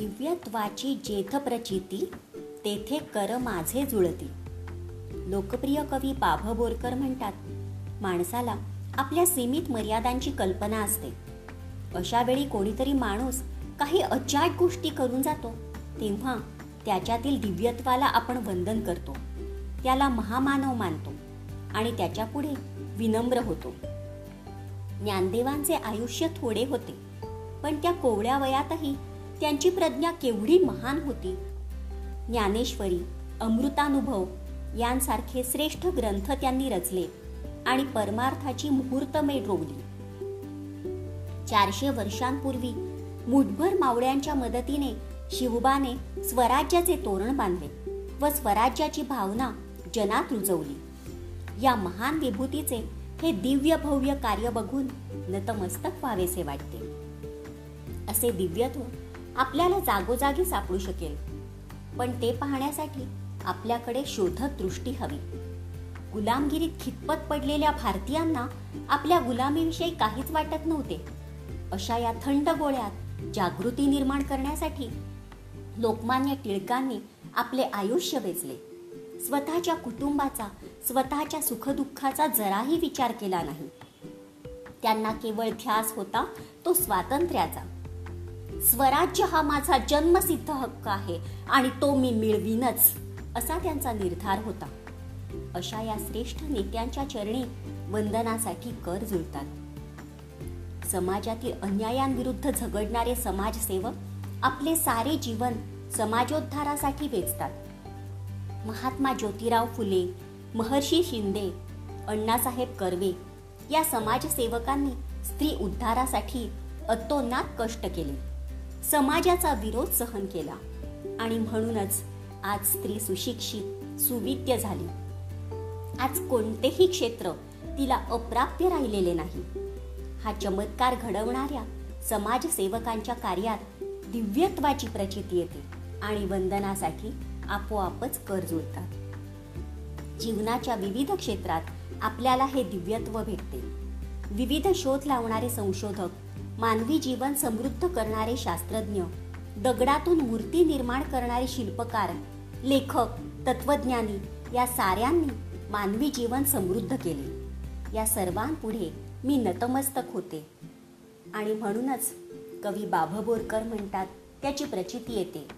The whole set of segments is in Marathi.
दिव्यत्वाची जेथ प्रचिती तेथे कर माझे जुळती. लोकप्रिय कवी बाभ बोरकर म्हणतात माणसाला आपल्या सीमित मर्यादांची कल्पना असते. अशा वेळी कोणीतरी माणूस काही अचाट गोष्टी करून जातो तेव्हा त्याच्यातील दिव्यत्वाला आपण वंदन करतो. त्याला महामानव मानतो आणि त्याच्या पुढे विनम्र होतो. ज्ञानदेवांचे आयुष्य थोडे होते पण त्या कोवळ्या वयातही त्यांची प्रज्ञा केवढी महान होती. ज्ञानेश्वरी अमृतानुभव यांसारखे श्रेष्ठ ग्रंथ त्यांनी रचले आणि परमार्थाची मुहूर्तमेढ रोवली. चारशे वर्षांपूर्वी मुठभर मावळ्यांच्या मदतीने शिवबाने स्वराज्याचे तोरण बांधले व स्वराज्याची भावना जनात रुजवली. या महान विभूतीचे हे दिव्य भव्य कार्य बघून नतमस्तक व्हावेसे वाटते. असे दिव्यत्व आपल्याला जागोजागी सापडू शकेल. पण ते पाहण्यासाठी आपल्याकडे शोधक दृष्टी हवी. गुलामगिरीत खितपत पडलेल्या भारतीयांना आपल्या गुलामीविषयी काहीच वाटत नव्हते. अशा या थंड गोळ्यात जागृती निर्माण करण्यासाठी लोकमान्य टिळकांनी आपले आयुष्य वेचले. स्वतःच्या कुटुंबाचा स्वतःच्या सुखदुःखाचा जराही विचार केला नाही. त्यांना केवळ ध्यास होता तो स्वातंत्र्याचा. स्वराज्य हा माझा जन्मसिद्ध हक्क आहे आणि तो मी मिळवीनच असा त्यांचा निर्धार होता. अशा या श्रेष्ठ नेत्यांच्या चरणी वंदनासाठी कर जुळतात. समाजातील अन्यायांविरुद्ध झगडणारे समाजसेवक आपले सारे जीवन समाजोद्धारासाठी वेचतात. महात्मा ज्योतिराव फुले महर्षी शिंदे अण्णासाहेब कर्वे या समाजसेवकांनी स्त्री उद्धारासाठी अतोनात कष्ट केले. समाजाचा विरोध सहन केला आणि म्हणूनच आज स्त्री सुशिक्षित सुविद्य झाली. आज कोणतेही क्षेत्र तिला अप्राप्य राहिलेले नाही. हा चमत्कार घडवणाऱ्या समाजसेवकांच्या कार्यात दिव्यत्वाची प्रचिती येते आणि वंदनासाठी आपोआपच कर जुळतात. जीवनाच्या विविध क्षेत्रात आपल्याला हे दिव्यत्व भेटते. विविध शोध लावणारे संशोधक मानवी जीवन समृद्ध करणारे शास्त्रज्ञ दगडातून मूर्ती निर्माण करणारे शिल्पकार लेखक तत्वज्ञानी या साऱ्यांनी मानवी जीवन समृद्ध केले. या सर्वांपुढे मी नतमस्तक होते. आणि म्हणूनच कवी बाभबोरकर म्हणतात त्याची प्रचिती येते.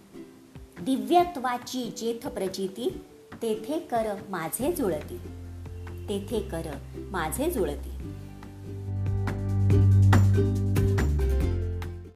दिव्यत्वाची जेथ प्रचिती तेथे कर माझे जुळती. तेथे कर माझे जुळती.